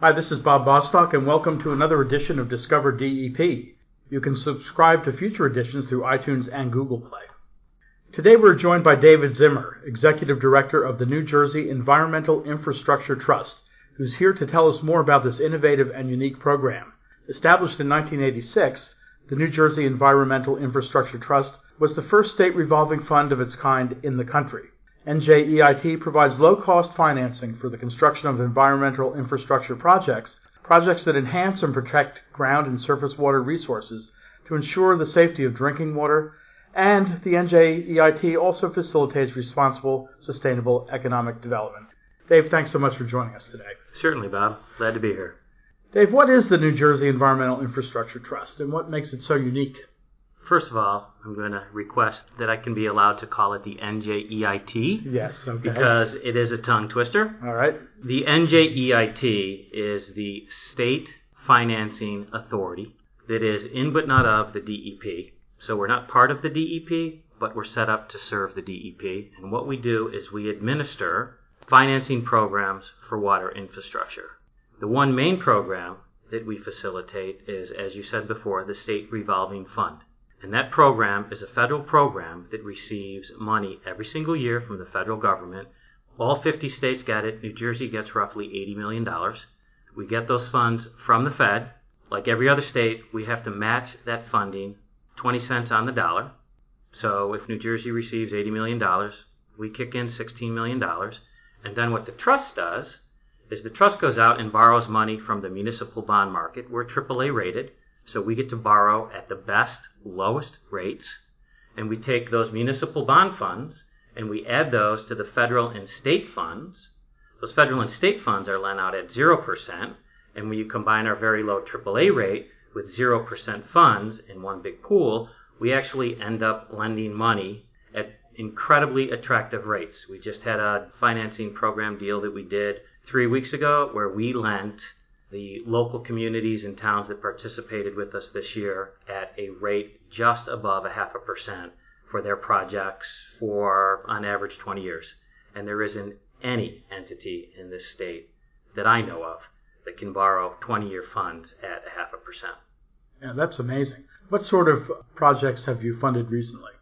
Hi, this is Bob Bostock, and welcome to another edition of Discover DEP. You can subscribe to future editions through iTunes and Google Play. Today we're joined by David Zimmer, Executive Director of the New Jersey Environmental Infrastructure Trust, who's here to tell us more about this innovative and unique program. Established in 1986, the New Jersey Environmental Infrastructure Trust was the first state revolving fund of its kind in the country. NJEIT provides low-cost financing for the construction of environmental infrastructure projects, projects that enhance and protect ground and surface water resources to ensure the safety of drinking water, and the NJEIT also facilitates responsible, sustainable economic development. Dave, thanks so much for joining us today. Certainly, Bob. Glad to be here. Dave, what is the New Jersey Environmental Infrastructure Trust and what makes it so unique? First of all, I'm going to request that I can be allowed to call it the NJEIT. Yes, okay. Because it is a tongue twister. All right. The NJEIT is the state financing authority that is in but not of the DEP. So we're not part of the DEP, but we're set up to serve the DEP. And what we do is we administer financing programs for water infrastructure. The one main program that we facilitate is, as you said before, the State Revolving Fund. And that program is a federal program that receives money every single year from the federal government. All 50 states get it. New Jersey gets roughly $80 million. We get those funds from the Fed. Like every other state, we have to match that funding 20 cents on the dollar. So if New Jersey receives $80 million, we kick in $16 million. And then what the trust does is the trust goes out and borrows money from the municipal bond market. We're AAA rated. So we get to borrow at the best, lowest rates, and we take those municipal bond funds and we add those to the federal and state funds. Those federal and state funds are lent out at 0%, and when you combine our very low AAA rate with 0% funds in one big pool, we actually end up lending money at incredibly attractive rates. We just had a financing program deal that we did three weeks ago where we lent the local communities and towns that participated with us this year at a rate just above a half a percent for their projects for on average 20 years. And there isn't any entity in this state that I know of that can borrow 20 year funds at a half a percent. Yeah, that's amazing. What sort of projects have you funded recently?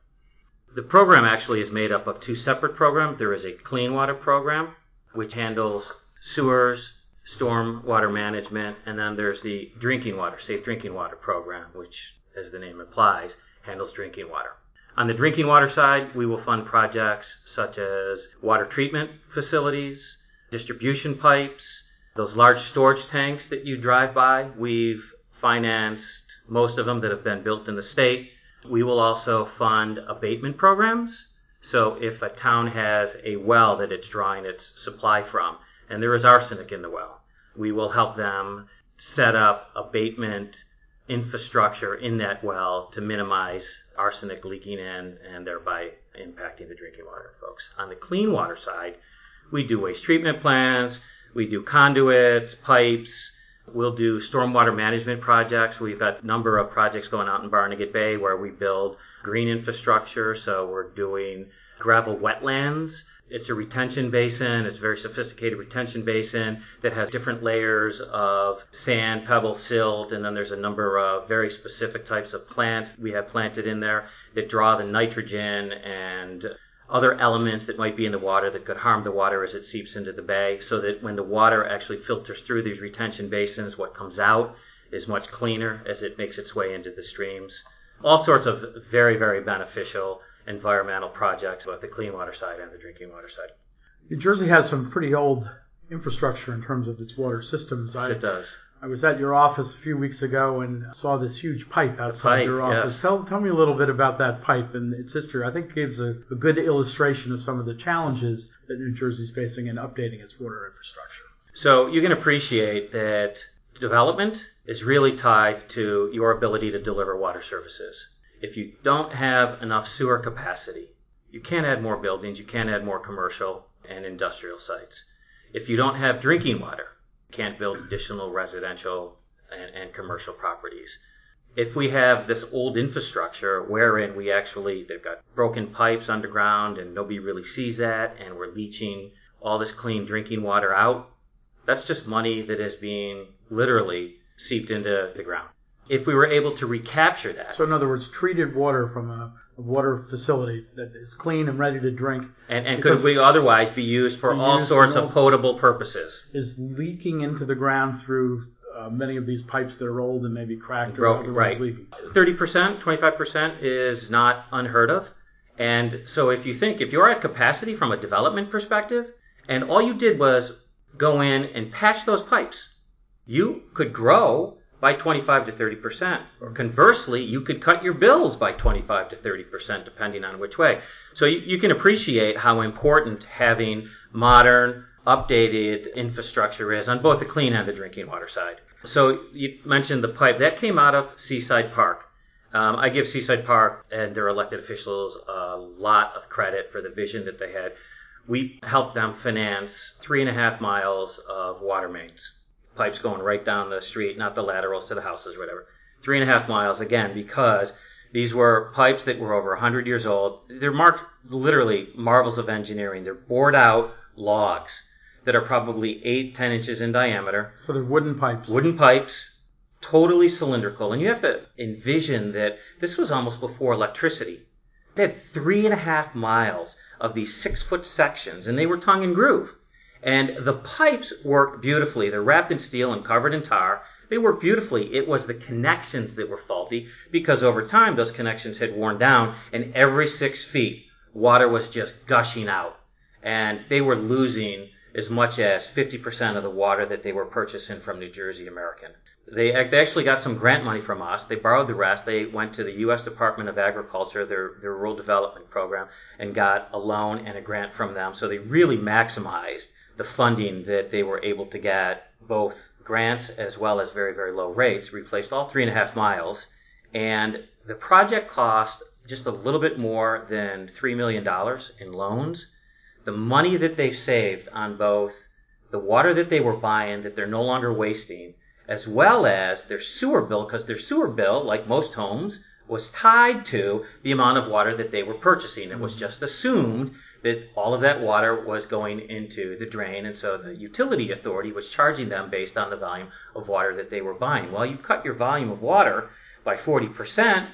The program actually is made up of two separate programs. There is a clean water program, which handles sewers, storm water management, and then there's the drinking water, safe drinking water program, which, as the name implies, handles drinking water. On the drinking water side, we will fund projects such as water treatment facilities, distribution pipes, those large storage tanks that you drive by. We've financed most of them that have been built in the state. We will also fund abatement programs. So if a town has a well that it's drawing its supply from, and there is arsenic in the well. We will help them set up abatement infrastructure in that well to minimize arsenic leaking in and thereby impacting the drinking water folks. On the clean water side, we do waste treatment plants, we do conduits, pipes, we'll do stormwater management projects. We've got a number of projects going out in Barnegat Bay where we build green infrastructure, so we're doing gravel wetlands it's a retention basin. It's a very sophisticated retention basin that has different layers of sand, pebble, silt, and then there's a number of very specific types of plants we have planted in there that draw the nitrogen and other elements that might be in the water that could harm the water as it seeps into the bay, so that when the water actually filters through these retention basins, what comes out is much cleaner as it makes its way into the streams. All sorts of very, very beneficial environmental projects, both the clean water side and the drinking water side. New Jersey has some pretty old infrastructure in terms of its water systems. I, it does. I was at your office a few weeks ago and saw this huge pipe outside Pipe, your office. yes. Tell, tell me a little bit about that pipe and its history. I think it gives a, a good illustration of some of the challenges that New Jersey is facing in updating its water infrastructure. So you can appreciate that development is really tied to your ability to deliver water services. If you don't have enough sewer capacity, you can't add more buildings, you can't add more commercial and industrial sites. If you don't have drinking water, you can't build additional residential and, and commercial properties. If we have this old infrastructure wherein we actually, they've got broken pipes underground and nobody really sees that, and we're leaching all this clean drinking water out, that's just money that is being literally seeped into the ground. If we were able to recapture that, So, in other words, treated water from a, water facility that is clean and ready to drink and, and could we otherwise be used for all used sorts of potable purposes? is leaking into the ground through uh, many of these pipes that are old and maybe cracked or Broken, right. leaking. 30%, 25% is not unheard of. And so if you think, if you're at capacity from a development perspective, and all you did was go in and patch those pipes, you could grow by 25 to 30%. Or conversely, you could cut your bills by 25 to 30%, depending on which way. So you, you can appreciate how important having modern, updated infrastructure is on both the clean and the drinking water side. So you mentioned the pipe. That came out of Seaside Park. Um, I give Seaside Park and their elected officials a lot of credit for the vision that they had. We helped them finance three and a half miles of water mains, pipes going right down the street, not the laterals to the houses, whatever. Three and a half miles again because these were pipes that were over 100 years old. They're marked literally marvels of engineering. They're bored out logs that are probably eight, ten inches in diameter So they're wooden pipes. wooden pipes, totally cylindrical. And you have to envision that this was almost before electricity. They had three and a half miles of these six foot sections, and they were tongue and groove. And the pipes worked beautifully. They're wrapped in steel and covered in tar. They worked beautifully. It was the connections that were faulty because over time those connections had worn down, and every six feet, water was just gushing out. And they were losing as much as 50% of the water that they were purchasing from New Jersey American. They, they actually got some grant money from us. They borrowed the rest. They went to the U.S. Department of Agriculture, their, their rural development program, and got a loan and a grant from them. So they really maximized the funding that they were able to get, both grants as well as very, very low rates, replaced all three and a half miles. And the project cost just a little bit more than $3 million in loans. The money that they've saved on both the water that they were buying that they're no longer wasting, as well as their sewer bill, because their sewer bill, like most homes, was tied to the amount of water that they were purchasing. It was just assumed that all of that water was going into the drain, and so the utility authority was charging them based on the volume of water that they were buying. Well, you cut your volume of water by 40%,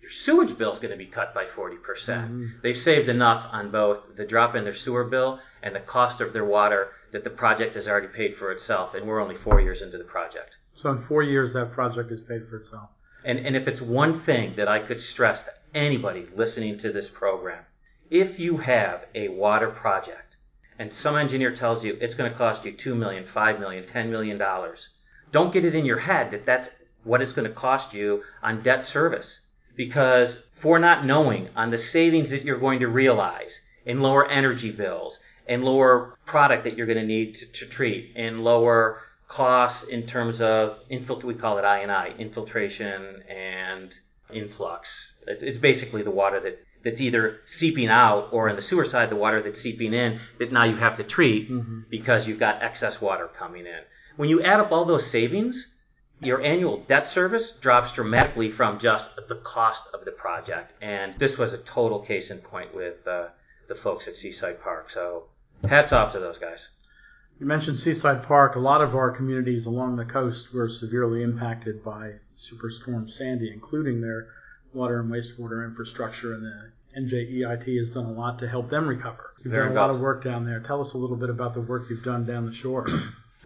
your sewage bill is going to be cut by 40%. percent Mhm. They've saved enough on both the drop in their sewer bill and the cost of their water that the project has already paid for itself, and we're only four years into the project. So in four years, that project is paid for itself. And, and if it's one thing that I could stress to anybody listening to this program, if you have a water project and some engineer tells you it's going to cost you $2 million, $5 million, $10 million, don't get it in your head that that's what it's going to cost you on debt service. Because for not knowing on the savings that you're going to realize in lower energy bills and lower product that you're going to need to, to treat and lower costs in terms of infilt we call it I&I infiltration and influx. It's, it's basically the water that that's either seeping out or in the sewer side the water that's seeping in that now you have to treat Mhm. because you've got excess water coming in. When you add up all those savings, your annual debt service drops dramatically from just the cost of the project. And this was a total case in point with uh, the folks at Seaside Park. So hats off to those guys. You mentioned Seaside Park. A lot of our communities along the coast were severely impacted by Superstorm Sandy, including their water and wastewater infrastructure, and the NJEIT has done a lot to help them recover. You've Very done a lot of work down there. Tell us a little bit about the work you've done down the shore.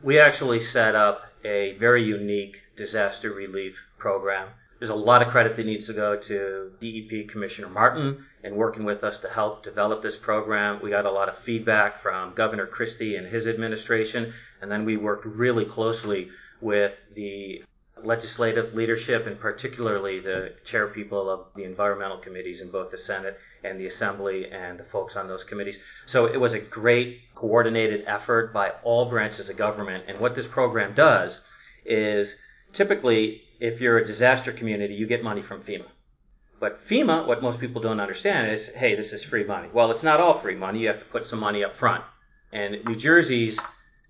We actually set up a very unique disaster relief program. There's a lot of credit that needs to go to DEP Commissioner Martin and working with us to help develop this program. We got a lot of feedback from Governor Christie and his administration, and then we worked really closely with the legislative leadership and particularly the chair people of the environmental committees in both the Senate and the Assembly and the folks on those committees. So it was a great coordinated effort by all branches of government. And what this program does is typically, if you're a disaster community, you get money from FEMA. But FEMA, what most people don't understand is, hey, this is free money. Well, it's not all free money. You have to put some money up front. And New Jersey's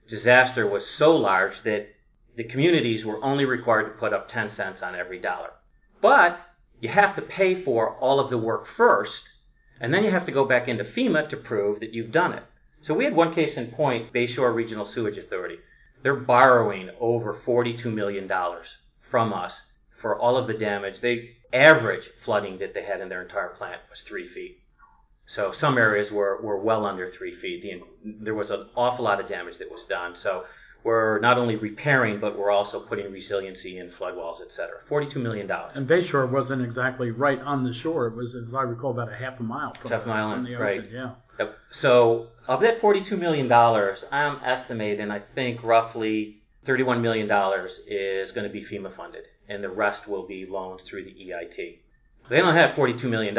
disaster was so large that the communities were only required to put up 10 cents on every dollar. But you have to pay for all of the work first, and then you have to go back into FEMA to prove that you've done it. So we had one case in point, Bayshore Regional Sewage Authority. They're borrowing over $42 million from us for all of the damage. They average flooding that they had in their entire plant was three feet. So some areas were, were well under three feet. The, there was an awful lot of damage that was done. So we're not only repairing, but we're also putting resiliency in flood walls, et cetera. $42 million. And Bayshore wasn't exactly right on the shore. It was, as I recall, about a half a mile from, Half a mile from the right. ocean. Yeah. Yep. So of that $42 million, I'm estimating, I think roughly $31 million is going to be FEMA funded, and the rest will be loans through the EIT. They don't have $42 million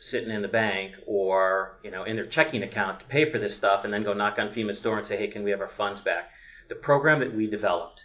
sitting in the bank or, you know, in their checking account to pay for this stuff and then go knock on FEMA's door and say, hey, can we have our funds back? The program that we developed,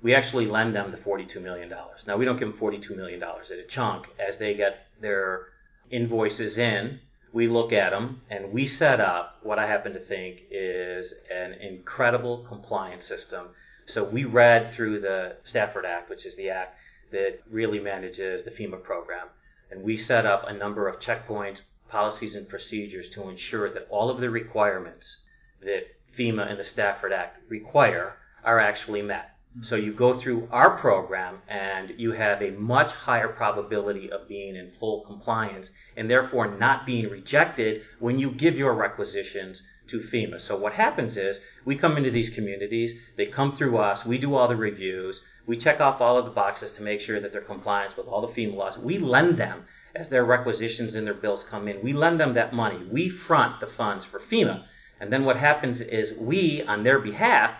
we actually lend them the $42 million. Now, we don't give them $42 million at a chunk. As they get their invoices in, we look at them and we set up what I happen to think is an incredible compliance system. So we read through the Stafford Act, which is the act that really manages the FEMA program. And we set up a number of checkpoints, policies, and procedures to ensure that all of the requirements that FEMA and the Stafford Act require are actually met. So you go through our program and you have a much higher probability of being in full compliance and therefore not being rejected when you give your requisitions to FEMA. So what happens is we come into these communities, they come through us, we do all the reviews, we check off all of the boxes to make sure that they're compliant with all the FEMA laws. We lend them as their requisitions and their bills come in. We lend them that money. We front the funds for FEMA. And then what happens is we, on their behalf,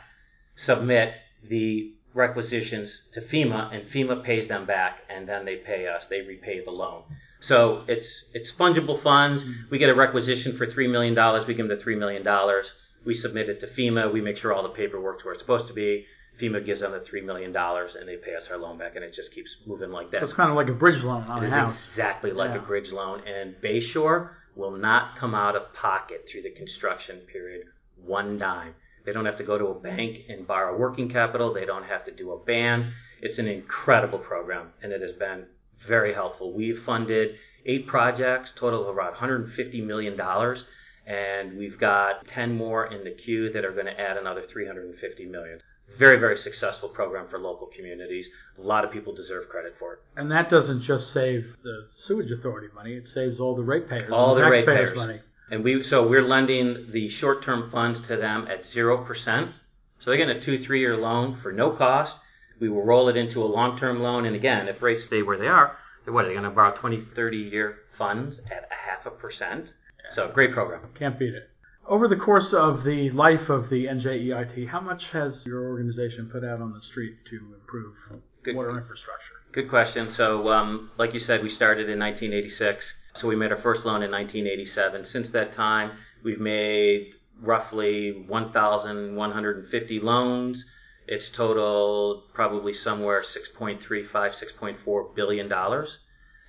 submit the requisitions to FEMA, and FEMA pays them back, and then they pay us. They repay the loan. So it's it's fungible funds. Mm-hmm. We get a requisition for three million dollars. We give them the three million dollars. We submit it to FEMA. We make sure all the paperwork's where it's supposed to be. FEMA gives them the three million dollars, and they pay us our loan back, and it just keeps moving like that. So it's kind of like a bridge loan on It a is house. exactly like Yeah. a bridge loan, and Bayshore will not come out of pocket through the construction period one dime. They don't have to go to a bank and borrow working capital. They don't have to do a BAN. It's an incredible program, and it has been very helpful. We've funded eight projects, total of around 150 million dollars, and we've got 10 more in the queue that are going to add another 350 million. Very, very successful program for local communities. A lot of people deserve credit for it. And that doesn't just save the sewage authority money; it saves all the ratepayers, All the taxpayers ratepayers. money. And we so we're lending the short-term funds to them at zero percent. So they're getting a two, three-year loan for no cost. We will roll it into a long-term loan, and again, if rates stay where they are, they're what? Are they going to borrow 20, 30-year funds at a half a percent? So great program. Can't beat it. Over the course of the life of the NJEIT, how much has your organization put out on the street to improve Good. water infrastructure? Good question. So, um, like you said, we started in 1986. So we made our first loan in 1987. Since that time, we've made roughly 1,150 loans. It's totaled probably somewhere 6.35, 6.4 billion dollars.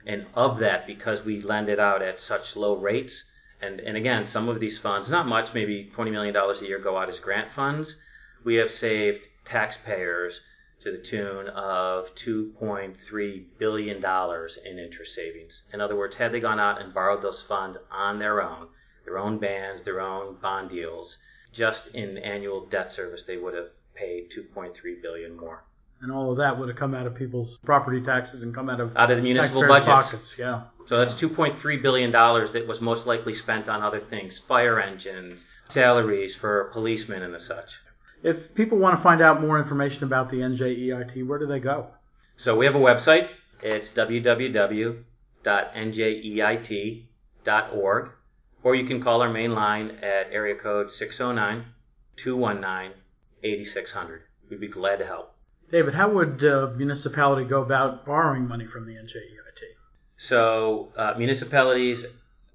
And of that, because we lend it out at such low rates, and, and again, some of these funds, not much, maybe $20 million a year go out as grant funds, we have saved taxpayers to the tune of $2.3 billion in interest savings. In other words, had they gone out and borrowed those funds on their own, their own bands, their own bond deals, just in annual debt service, they would have paid 2.3 billion more And all of that would have come out of people's property taxes and come out of out of the municipal budgets. pockets. Yeah. So that's 2.3 billion dollars that was most likely spent on other things, fire engines, salaries for policemen and the such. If people want to find out more information about the NJEIT, where do they go? So we have a website. It's www.njeit.org, or you can call our main line at area code 609 219 8600. We'd be glad to help. David, how would a municipality go about borrowing money from the NJEIT? So, uh, municipalities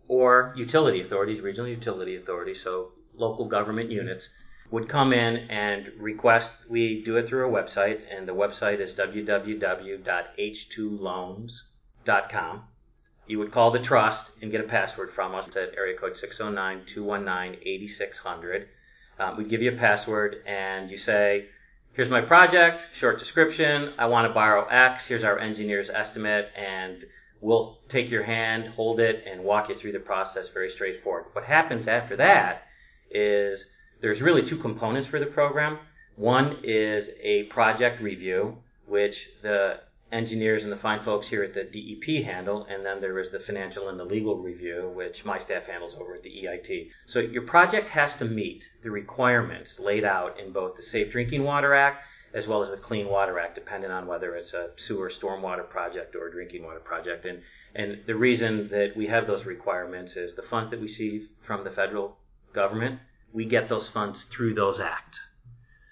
or utility authorities, regional utility authorities, so local government units, would come in and request we do it through a website, and the website is www.h2loans.com. You would call the trust and get a password from us at area code 609 219 8600. Um, we give you a password, and you say, Here's my project, short description. I want to borrow X. Here's our engineer's estimate, and we'll take your hand, hold it, and walk you through the process very straightforward. What happens after that is there's really two components for the program. One is a project review, which the engineers and the fine folks here at the DEP handle, and then there is the financial and the legal review, which my staff handles over at the EIT. So your project has to meet the requirements laid out in both the Safe Drinking Water Act as well as the Clean Water Act, depending on whether it's a sewer stormwater project or a drinking water project. And and the reason that we have those requirements is the funds that we receive from the federal government, we get those funds through those acts.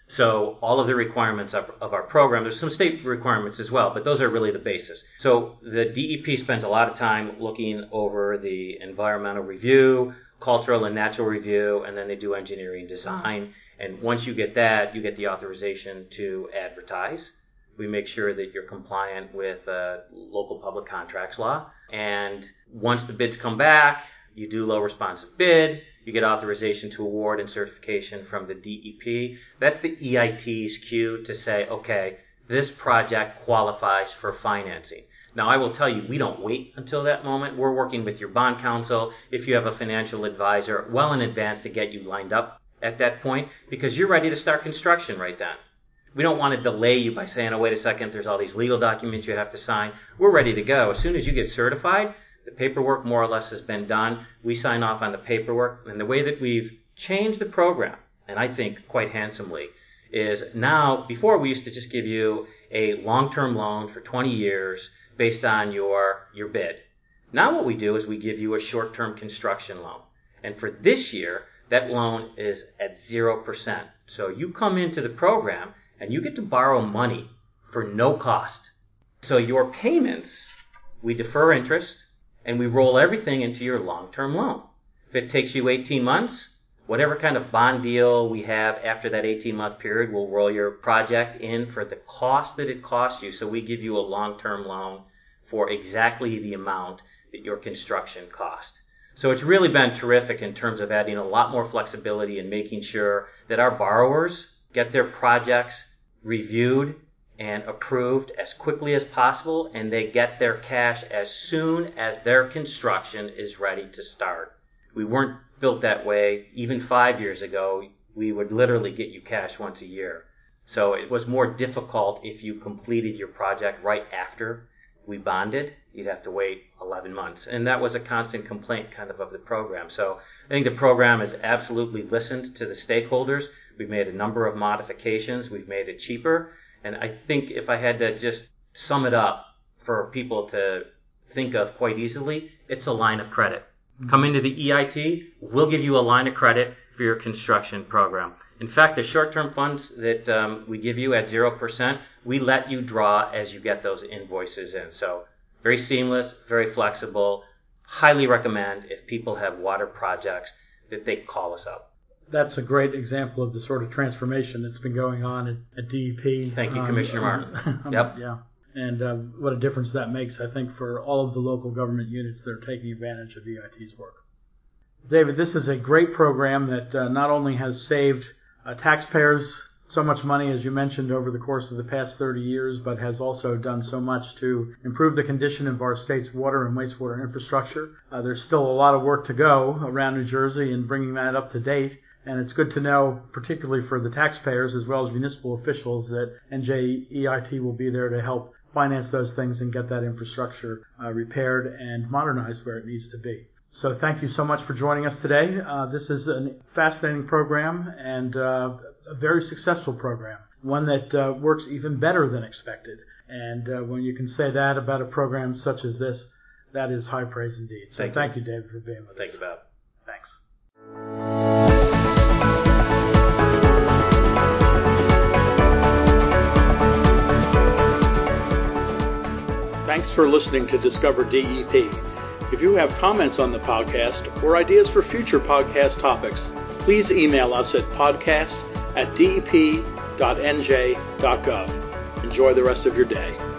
So all of the requirements of, of, our program, there's some state requirements as well, but those are really the basis. So the DEP spends a lot of time looking over the environmental review, cultural and natural review, and then they do engineering design. And once you get that, you get the authorization to advertise. We make sure that you're compliant with uh, local public contracts law. And once the bids come back, you do low responsive bid you get authorization to award and certification from the DEP. That's the EIT's cue to say, okay, this project qualifies for financing. Now, I will tell you, we don't wait until that moment. We're working with your bond counsel, if you have a financial advisor, well in advance to get you lined up at that point because you're ready to start construction right then. We don't want to delay you by saying, oh, wait a second, there's all these legal documents you have to sign. We're ready to go. As soon as you get certified, the paperwork more or less has been done. We sign off on the paperwork. And the way that we've changed the program, and I think quite handsomely, is now, before we used to just give you a long term loan for 20 years based on your, your bid. Now, what we do is we give you a short term construction loan. And for this year, that loan is at 0%. So you come into the program and you get to borrow money for no cost. So your payments, we defer interest, and we roll everything into your long-term loan. If it takes you 18 months, whatever kind of bond deal we have after that 18 month period, we'll roll your project in for the cost that it costs you. So we give you a long-term loan for exactly the amount that your construction cost. So it's really been terrific in terms of adding a lot more flexibility and making sure that our borrowers get their projects reviewed and approved as quickly as possible, and they get their cash as soon as their construction is ready to start. We weren't built that way. Even five years ago, we would literally get you cash once a year. So it was more difficult if you completed your project right after we bonded. You'd have to wait 11 months. And that was a constant complaint kind of of the program. So I think the program has absolutely listened to the stakeholders. We've made a number of modifications. We've made it cheaper. And I think if I had to just sum it up for people to think of quite easily, it's a line of credit. Come into the EIT, we'll give you a line of credit for your construction program. In fact, the short-term funds that um, we give you at 0%, we let you draw as you get those invoices in. So very seamless, very flexible. Highly recommend if people have water projects that they call us up that's a great example of the sort of transformation that's been going on at, at DEP. Thank you, um, Commissioner Martin. Um, yep. Yeah. And uh, what a difference that makes, I think, for all of the local government units that are taking advantage of EIT's work. David, this is a great program that uh, not only has saved taxpayers so much money, as you mentioned, over the course of the past 30 years, but has also done so much to improve the condition of our state's water and wastewater infrastructure. Uh, there's still a lot of work to go around New Jersey in bringing that up to date. And it's good to know, particularly for the taxpayers as well as municipal officials, that NJEIT will be there to help finance those things and get that infrastructure uh, repaired and modernized where it needs to be. So thank you so much for joining us today. Uh, this is a fascinating program and uh, a very successful program, one that uh, works even better than expected. And uh, when you can say that about a program such as this, that is high praise indeed. So thank, thank you. you, David, for being with thank us. Thank you, Bob. Thanks. Thanks for listening to Discover DEP. If you have comments on the podcast or ideas for future podcast topics, please email us at podcast at dep.nj.gov. Enjoy the rest of your day.